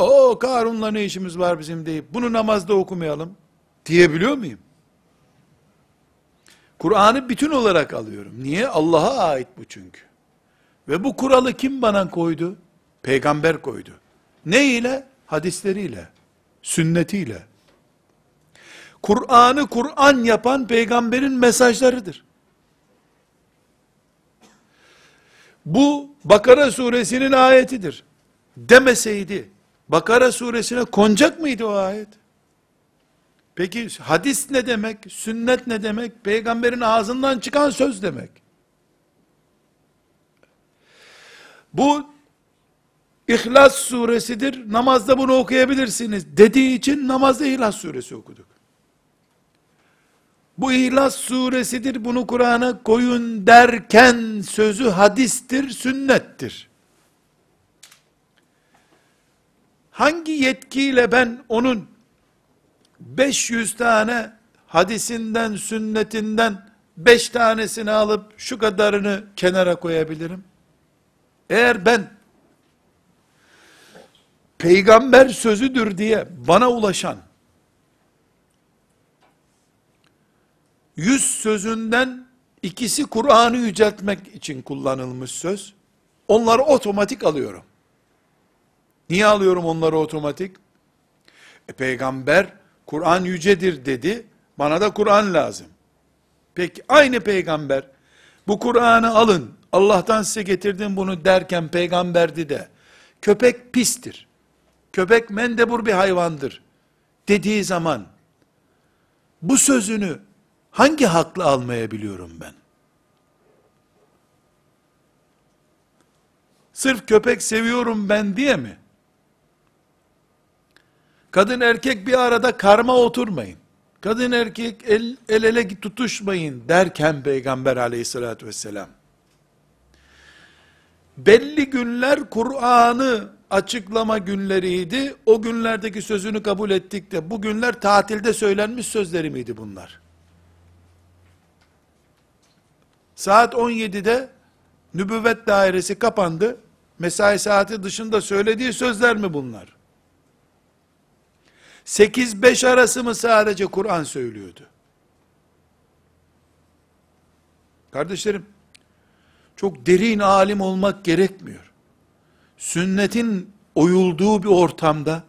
o Karun'la ne işimiz var bizim deyip, bunu namazda okumayalım, diyebiliyor muyum? Kur'an'ı bütün olarak alıyorum. Niye? Allah'a ait bu çünkü. Ve bu kuralı kim bana koydu? Peygamber koydu. Ne ile? Hadisleriyle, sünnetiyle. Kur'an'ı Kur'an yapan peygamberin mesajlarıdır. Bu Bakara suresinin ayetidir. Demeseydi Bakara suresine konacak mıydı o ayet? Peki hadis ne demek? Sünnet ne demek? Peygamberin ağzından çıkan söz demek. Bu İhlas suresidir. Namazda bunu okuyabilirsiniz dediği için namazda İhlas suresi okuduk. Bu İhlas suresidir, bunu Kur'an'a koyun derken sözü hadistir, sünnettir. Hangi yetkiyle ben onun 500 tane hadisinden, sünnetinden 5 tanesini alıp şu kadarını kenara koyabilirim? Eğer ben peygamber sözüdür diye bana ulaşan yüz sözünden ikisi Kur'an'ı yüceltmek için kullanılmış söz. Onları otomatik alıyorum. Niye alıyorum onları otomatik? E, peygamber Kur'an yücedir dedi. Bana da Kur'an lazım. Peki aynı peygamber bu Kur'an'ı alın. Allah'tan size getirdim bunu derken peygamberdi de köpek pistir. Köpek mendebur bir hayvandır dediği zaman bu sözünü hangi hakla almayabiliyorum ben? Sırf köpek seviyorum ben diye mi? Kadın erkek bir arada karma oturmayın. Kadın erkek el, el ele tutuşmayın derken Peygamber aleyhissalatü vesselam. Belli günler Kur'an'ı açıklama günleriydi. O günlerdeki sözünü kabul ettik de bu günler tatilde söylenmiş sözleri miydi bunlar? Saat 17'de nübüvvet dairesi kapandı. Mesai saati dışında söylediği sözler mi bunlar? 8-5 arası mı sadece Kur'an söylüyordu? Kardeşlerim, çok derin alim olmak gerekmiyor. Sünnetin oyulduğu bir ortamda,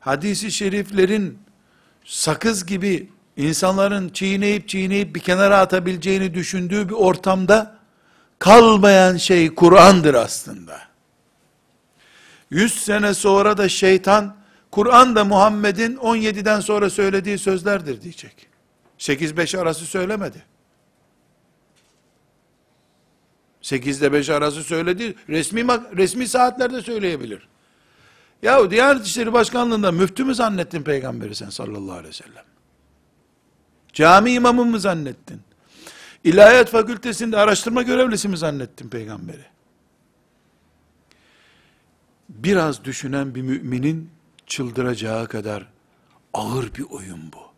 hadisi şeriflerin sakız gibi insanların çiğneyip çiğneyip bir kenara atabileceğini düşündüğü bir ortamda, kalmayan şey Kur'an'dır aslında. Yüz sene sonra da şeytan, Kur'an da Muhammed'in 17'den sonra söylediği sözlerdir diyecek. 8-5 arası söylemedi. 8 ile 5 arası söyledi. Resmi resmi saatlerde söyleyebilir. Ya Diyanet İşleri Başkanlığında müftü mü zannettin peygamberi sen sallallahu aleyhi ve sellem? Cami imamı mı zannettin? İlahiyat fakültesinde araştırma görevlisi mi zannettin peygamberi? Biraz düşünen bir müminin çıldıracağı kadar ağır bir oyun bu.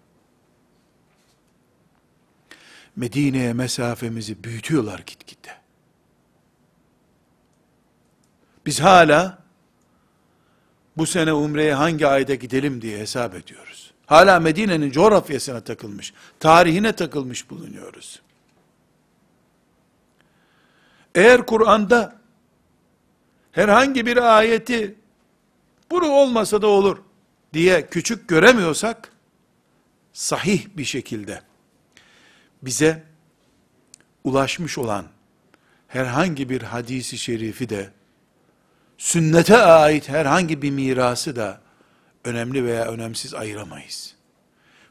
Medine'ye mesafemizi büyütüyorlar gitgide. Biz hala bu sene umreye hangi ayda gidelim diye hesap ediyoruz. Hala Medine'nin coğrafyasına takılmış, tarihine takılmış bulunuyoruz. Eğer Kur'an'da herhangi bir ayeti bunu olmasa da olur diye küçük göremiyorsak sahih bir şekilde bize ulaşmış olan herhangi bir hadisi şerifi de sünnete ait herhangi bir mirası da önemli veya önemsiz ayıramayız.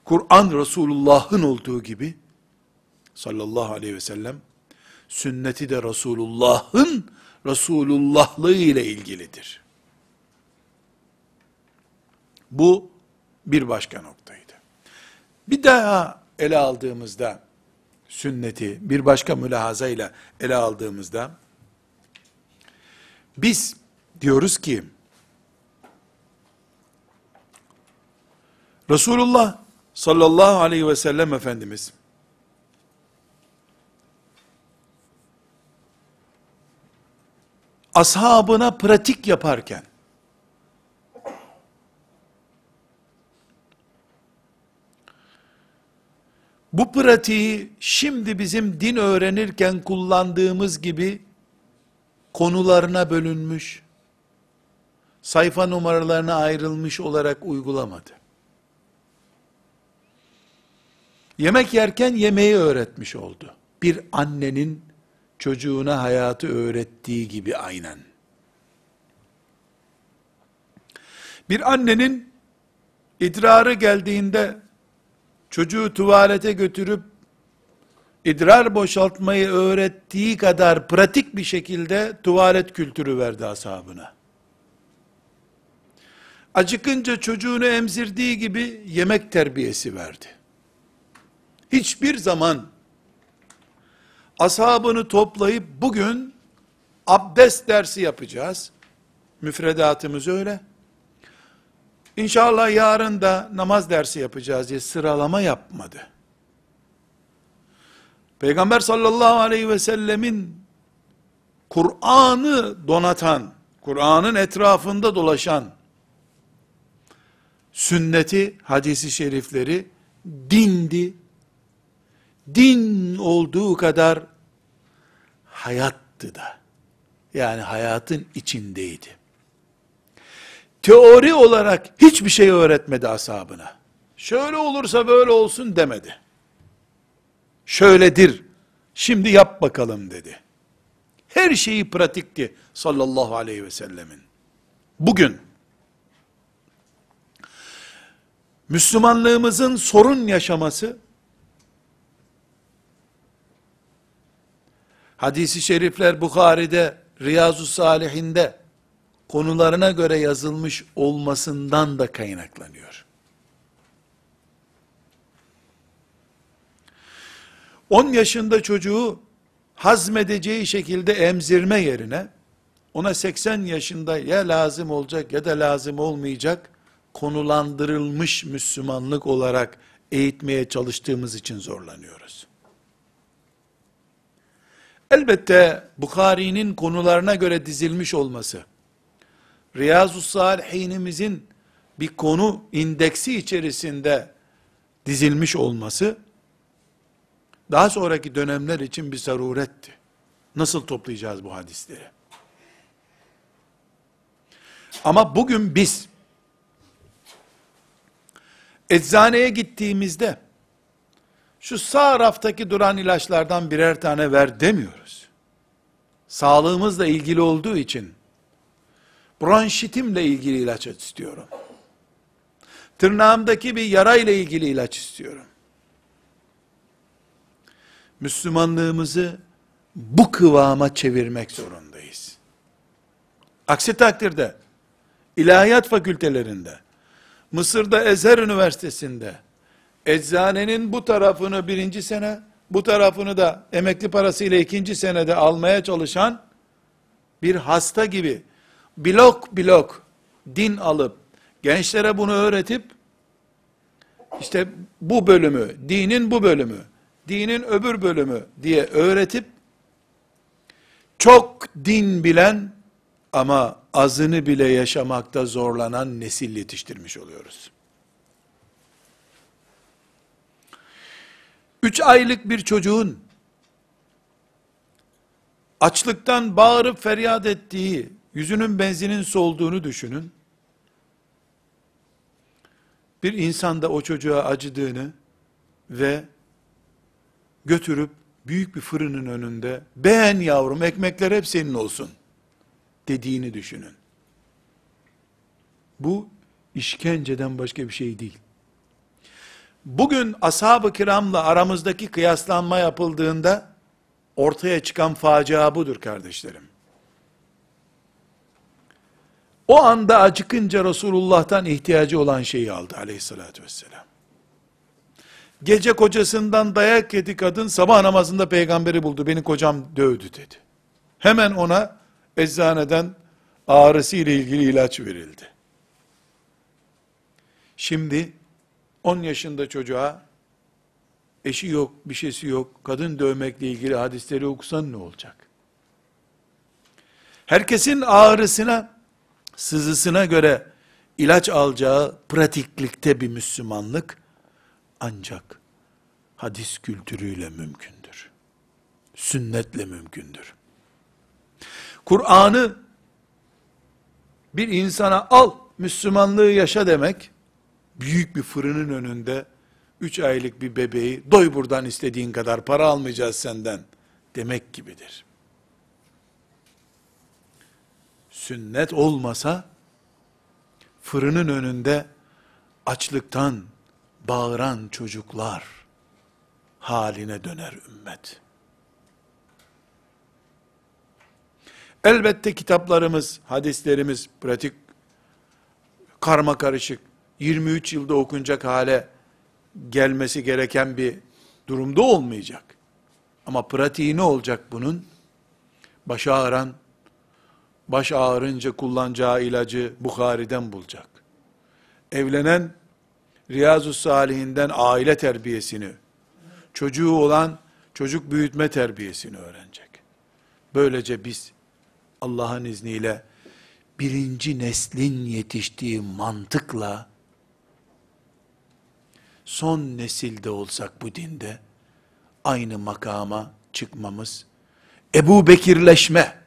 Kur'an Resulullah'ın olduğu gibi sallallahu aleyhi ve sellem sünneti de Resulullah'ın Resulullahlığı ile ilgilidir. Bu bir başka noktaydı. Bir daha ele aldığımızda sünneti bir başka mülahazayla ele aldığımızda biz diyoruz ki Resulullah sallallahu aleyhi ve sellem Efendimiz ashabına pratik yaparken bu pratiği şimdi bizim din öğrenirken kullandığımız gibi konularına bölünmüş, sayfa numaralarına ayrılmış olarak uygulamadı. Yemek yerken yemeği öğretmiş oldu. Bir annenin çocuğuna hayatı öğrettiği gibi aynen. Bir annenin idrarı geldiğinde çocuğu tuvalete götürüp idrar boşaltmayı öğrettiği kadar pratik bir şekilde tuvalet kültürü verdi ashabına. Acıkınca çocuğunu emzirdiği gibi yemek terbiyesi verdi. Hiçbir zaman ashabını toplayıp bugün abdest dersi yapacağız. Müfredatımız öyle. İnşallah yarın da namaz dersi yapacağız diye sıralama yapmadı. Peygamber sallallahu aleyhi ve sellemin Kur'an'ı donatan, Kur'an'ın etrafında dolaşan sünneti, hadisi şerifleri dindi. Din olduğu kadar hayattı da. Yani hayatın içindeydi. Teori olarak hiçbir şey öğretmedi ashabına. Şöyle olursa böyle olsun demedi. Şöyledir. Şimdi yap bakalım dedi. Her şeyi pratikti sallallahu aleyhi ve sellemin. Bugün Müslümanlığımızın sorun yaşaması hadisi şerifler Bukhari'de Riyazu Salihinde konularına göre yazılmış olmasından da kaynaklanıyor. 10 yaşında çocuğu hazmedeceği şekilde emzirme yerine ona 80 yaşında ya lazım olacak ya da lazım olmayacak konulandırılmış Müslümanlık olarak eğitmeye çalıştığımız için zorlanıyoruz. Elbette Bukhari'nin konularına göre dizilmiş olması, Riyazu Salihinimizin bir konu indeksi içerisinde dizilmiş olması, daha sonraki dönemler için bir zaruretti. Nasıl toplayacağız bu hadisleri? Ama bugün biz, eczaneye gittiğimizde, şu sağ raftaki duran ilaçlardan birer tane ver demiyoruz. Sağlığımızla ilgili olduğu için, bronşitimle ilgili ilaç istiyorum. Tırnağımdaki bir yara ile ilgili ilaç istiyorum. Müslümanlığımızı bu kıvama çevirmek zorundayız. Aksi takdirde ilahiyat fakültelerinde, Mısır'da Ezher Üniversitesi'nde, eczanenin bu tarafını birinci sene, bu tarafını da emekli parasıyla ikinci senede almaya çalışan bir hasta gibi blok blok din alıp gençlere bunu öğretip işte bu bölümü, dinin bu bölümü, dinin öbür bölümü diye öğretip çok din bilen ama azını bile yaşamakta zorlanan nesil yetiştirmiş oluyoruz. Üç aylık bir çocuğun açlıktan bağırıp feryat ettiği, yüzünün benzinin solduğunu düşünün. Bir insan da o çocuğa acıdığını ve götürüp büyük bir fırının önünde beğen yavrum ekmekler hep senin olsun dediğini düşünün. Bu işkenceden başka bir şey değil. Bugün ashab-ı kiramla aramızdaki kıyaslanma yapıldığında ortaya çıkan facia budur kardeşlerim. O anda acıkınca Resulullah'tan ihtiyacı olan şeyi aldı aleyhissalatü vesselam. Gece kocasından dayak yedi kadın sabah namazında peygamberi buldu. Beni kocam dövdü dedi. Hemen ona eczaneden ağrısı ile ilgili ilaç verildi. Şimdi 10 yaşında çocuğa eşi yok, bir şeysi yok, kadın dövmekle ilgili hadisleri okusan ne olacak? Herkesin ağrısına, sızısına göre ilaç alacağı pratiklikte bir Müslümanlık ancak hadis kültürüyle mümkündür. Sünnetle mümkündür. Kur'an'ı bir insana al, Müslümanlığı yaşa demek, büyük bir fırının önünde, üç aylık bir bebeği, doy buradan istediğin kadar para almayacağız senden, demek gibidir. Sünnet olmasa, fırının önünde, açlıktan bağıran çocuklar, haline döner ümmet. Elbette kitaplarımız, hadislerimiz pratik, karma karışık, 23 yılda okunacak hale gelmesi gereken bir durumda olmayacak. Ama pratiği ne olacak bunun? Baş ağıran, baş ağrınca kullanacağı ilacı Bukhari'den bulacak. Evlenen, Riyazu Salihinden aile terbiyesini, çocuğu olan çocuk büyütme terbiyesini öğrenecek. Böylece biz Allah'ın izniyle birinci neslin yetiştiği mantıkla son nesilde olsak bu dinde aynı makama çıkmamız Ebu Bekirleşme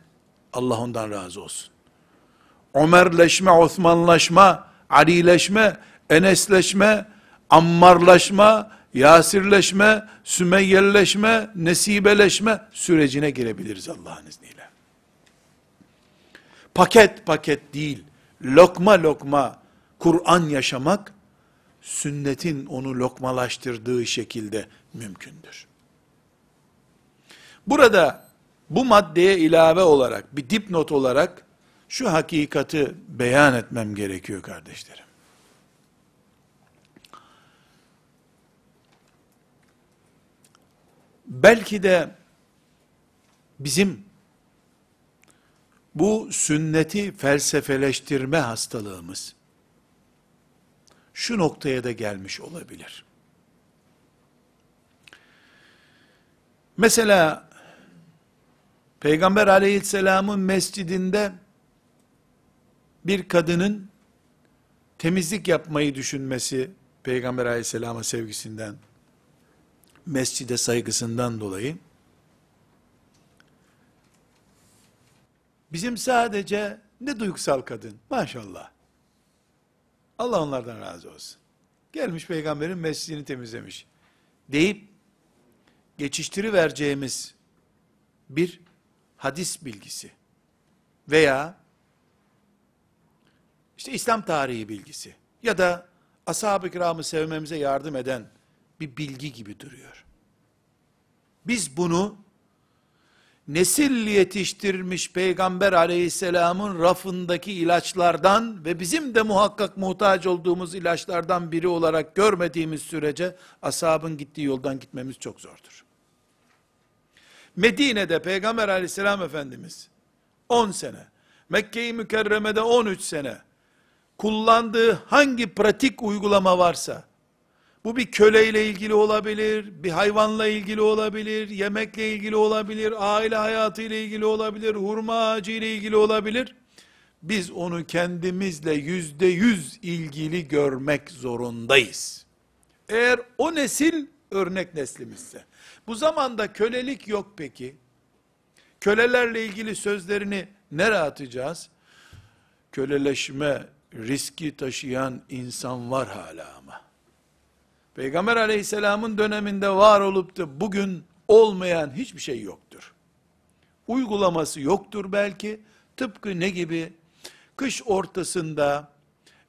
Allah ondan razı olsun. Ömerleşme, Osmanlaşma, Alileşme, Enesleşme, Ammarlaşma, Yasirleşme, Sümeyyelleşme, Nesibeleşme sürecine girebiliriz Allah'ın izniyle paket paket değil, lokma lokma Kur'an yaşamak, sünnetin onu lokmalaştırdığı şekilde mümkündür. Burada bu maddeye ilave olarak, bir dipnot olarak şu hakikati beyan etmem gerekiyor kardeşlerim. Belki de bizim bu sünneti felsefeleştirme hastalığımız şu noktaya da gelmiş olabilir. Mesela Peygamber aleyhisselamın mescidinde bir kadının temizlik yapmayı düşünmesi Peygamber aleyhisselama sevgisinden, mescide saygısından dolayı bizim sadece ne duygusal kadın maşallah. Allah onlardan razı olsun. Gelmiş peygamberin mescidini temizlemiş. Deyip geçiştiri vereceğimiz bir hadis bilgisi veya işte İslam tarihi bilgisi ya da ashab-ı kiramı sevmemize yardım eden bir bilgi gibi duruyor. Biz bunu nesil yetiştirmiş peygamber aleyhisselamın rafındaki ilaçlardan ve bizim de muhakkak muhtaç olduğumuz ilaçlardan biri olarak görmediğimiz sürece ashabın gittiği yoldan gitmemiz çok zordur. Medine'de peygamber aleyhisselam efendimiz 10 sene, Mekke-i Mükerreme'de 13 sene kullandığı hangi pratik uygulama varsa bu bir köleyle ilgili olabilir, bir hayvanla ilgili olabilir, yemekle ilgili olabilir, aile hayatı ile ilgili olabilir, hurma ağacı ile ilgili olabilir. Biz onu kendimizle yüzde yüz ilgili görmek zorundayız. Eğer o nesil örnek neslimizse. Bu zamanda kölelik yok peki. Kölelerle ilgili sözlerini nereye atacağız? Köleleşme riski taşıyan insan var hala ama. Peygamber aleyhisselamın döneminde var olup da bugün olmayan hiçbir şey yoktur. Uygulaması yoktur belki. Tıpkı ne gibi? Kış ortasında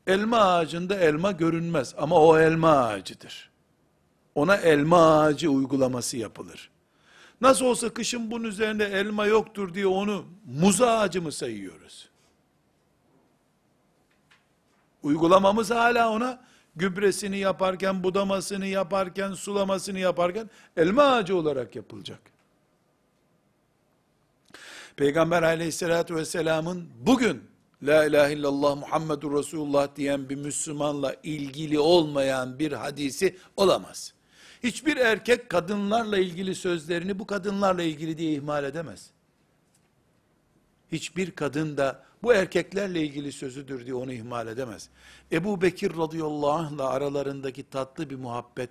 elma ağacında elma görünmez ama o elma ağacıdır. Ona elma ağacı uygulaması yapılır. Nasıl olsa kışın bunun üzerinde elma yoktur diye onu muz ağacı mı sayıyoruz? Uygulamamız hala ona gübresini yaparken, budamasını yaparken, sulamasını yaparken elma ağacı olarak yapılacak. Peygamber aleyhissalatü vesselamın bugün La ilahe illallah Muhammedur Resulullah diyen bir Müslümanla ilgili olmayan bir hadisi olamaz. Hiçbir erkek kadınlarla ilgili sözlerini bu kadınlarla ilgili diye ihmal edemez. Hiçbir kadın da bu erkeklerle ilgili sözüdür diye onu ihmal edemez. Ebu Bekir radıyallahu anh'la aralarındaki tatlı bir muhabbet,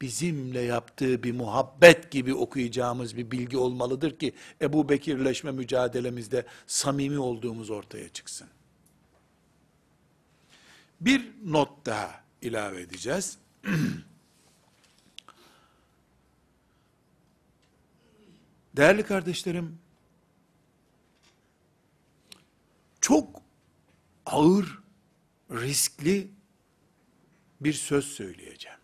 bizimle yaptığı bir muhabbet gibi okuyacağımız bir bilgi olmalıdır ki, Ebu Bekirleşme mücadelemizde samimi olduğumuz ortaya çıksın. Bir not daha ilave edeceğiz. Değerli kardeşlerim, çok ağır, riskli bir söz söyleyeceğim.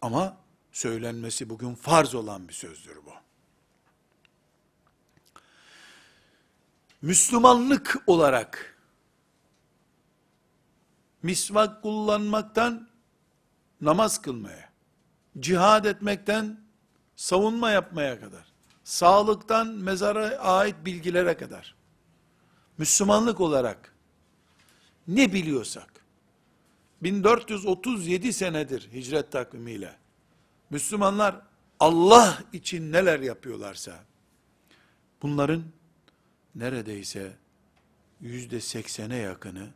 Ama söylenmesi bugün farz olan bir sözdür bu. Müslümanlık olarak misvak kullanmaktan namaz kılmaya, cihad etmekten savunma yapmaya kadar, sağlıktan mezara ait bilgilere kadar, Müslümanlık olarak ne biliyorsak, 1437 senedir hicret takvimiyle, Müslümanlar Allah için neler yapıyorlarsa, bunların neredeyse yüzde seksene yakını,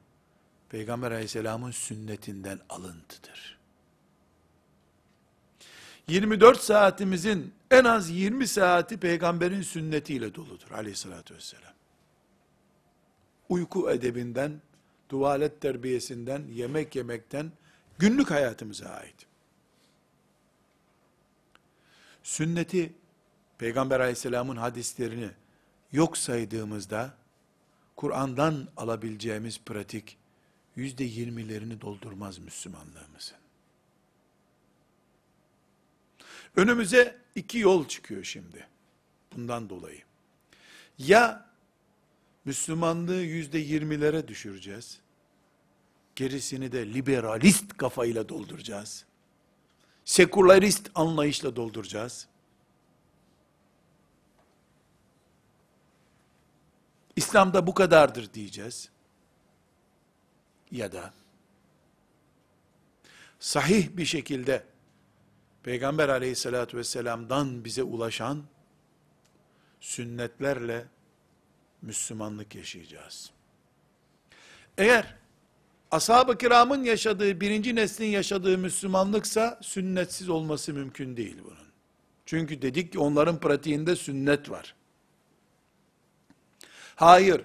Peygamber aleyhisselamın sünnetinden alıntıdır. 24 saatimizin en az 20 saati peygamberin sünnetiyle doludur aleyhissalatü vesselam uyku edebinden, tuvalet terbiyesinden, yemek yemekten, günlük hayatımıza ait. Sünneti, Peygamber aleyhisselamın hadislerini yok saydığımızda, Kur'an'dan alabileceğimiz pratik, yüzde yirmilerini doldurmaz Müslümanlığımızın. Önümüze iki yol çıkıyor şimdi. Bundan dolayı. Ya Müslümanlığı yüzde yirmilere düşüreceğiz. Gerisini de liberalist kafayla dolduracağız. Sekülerist anlayışla dolduracağız. İslam'da bu kadardır diyeceğiz. Ya da sahih bir şekilde Peygamber aleyhissalatü vesselam'dan bize ulaşan sünnetlerle Müslümanlık yaşayacağız. Eğer ashab-ı kiramın yaşadığı, birinci neslin yaşadığı Müslümanlıksa, sünnetsiz olması mümkün değil bunun. Çünkü dedik ki onların pratiğinde sünnet var. Hayır,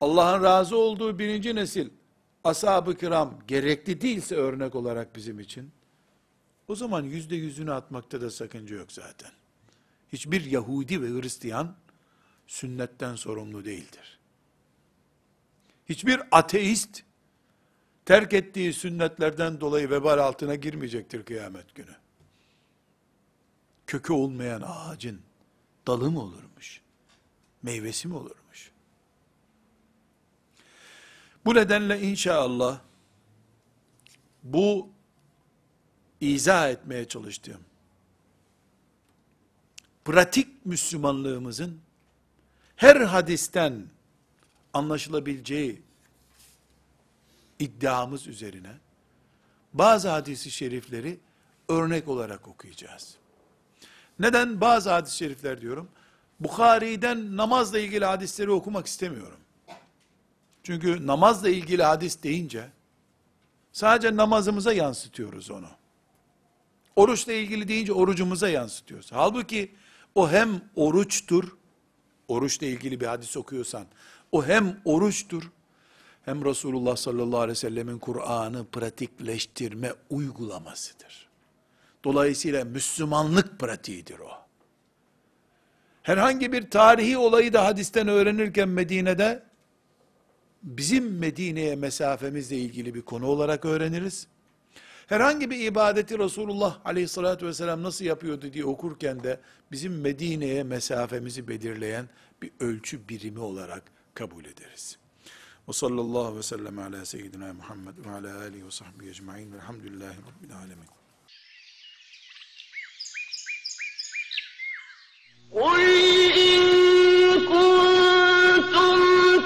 Allah'ın razı olduğu birinci nesil, ashab-ı kiram gerekli değilse örnek olarak bizim için, o zaman yüzde yüzünü atmakta da sakınca yok zaten. Hiçbir Yahudi ve Hristiyan, sünnetten sorumlu değildir. Hiçbir ateist, terk ettiği sünnetlerden dolayı vebal altına girmeyecektir kıyamet günü. Kökü olmayan ağacın dalı mı olurmuş? Meyvesi mi olurmuş? Bu nedenle inşallah bu izah etmeye çalıştığım pratik Müslümanlığımızın her hadisten anlaşılabileceği iddiamız üzerine bazı hadisi şerifleri örnek olarak okuyacağız. Neden bazı hadis-i şerifler diyorum? Bukhari'den namazla ilgili hadisleri okumak istemiyorum. Çünkü namazla ilgili hadis deyince sadece namazımıza yansıtıyoruz onu. Oruçla ilgili deyince orucumuza yansıtıyoruz. Halbuki o hem oruçtur, oruçla ilgili bir hadis okuyorsan, o hem oruçtur, hem Resulullah sallallahu aleyhi ve sellemin Kur'an'ı pratikleştirme uygulamasıdır. Dolayısıyla Müslümanlık pratiğidir o. Herhangi bir tarihi olayı da hadisten öğrenirken Medine'de, bizim Medine'ye mesafemizle ilgili bir konu olarak öğreniriz. Herhangi bir ibadeti Resulullah aleyhissalatü vesselam nasıl yapıyordu diye okurken de bizim Medine'ye mesafemizi belirleyen bir ölçü birimi olarak kabul ederiz. Ve sallallahu ve sellem ala seyyidina Muhammed ve ala alihi ve sahbihi ecma'in velhamdülillahi rabbil alemin. قل إن كنتم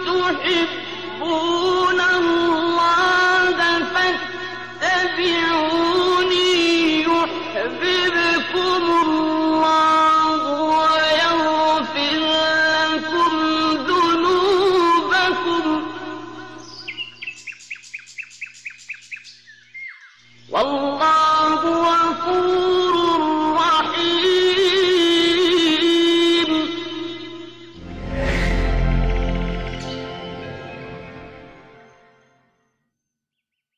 تحبون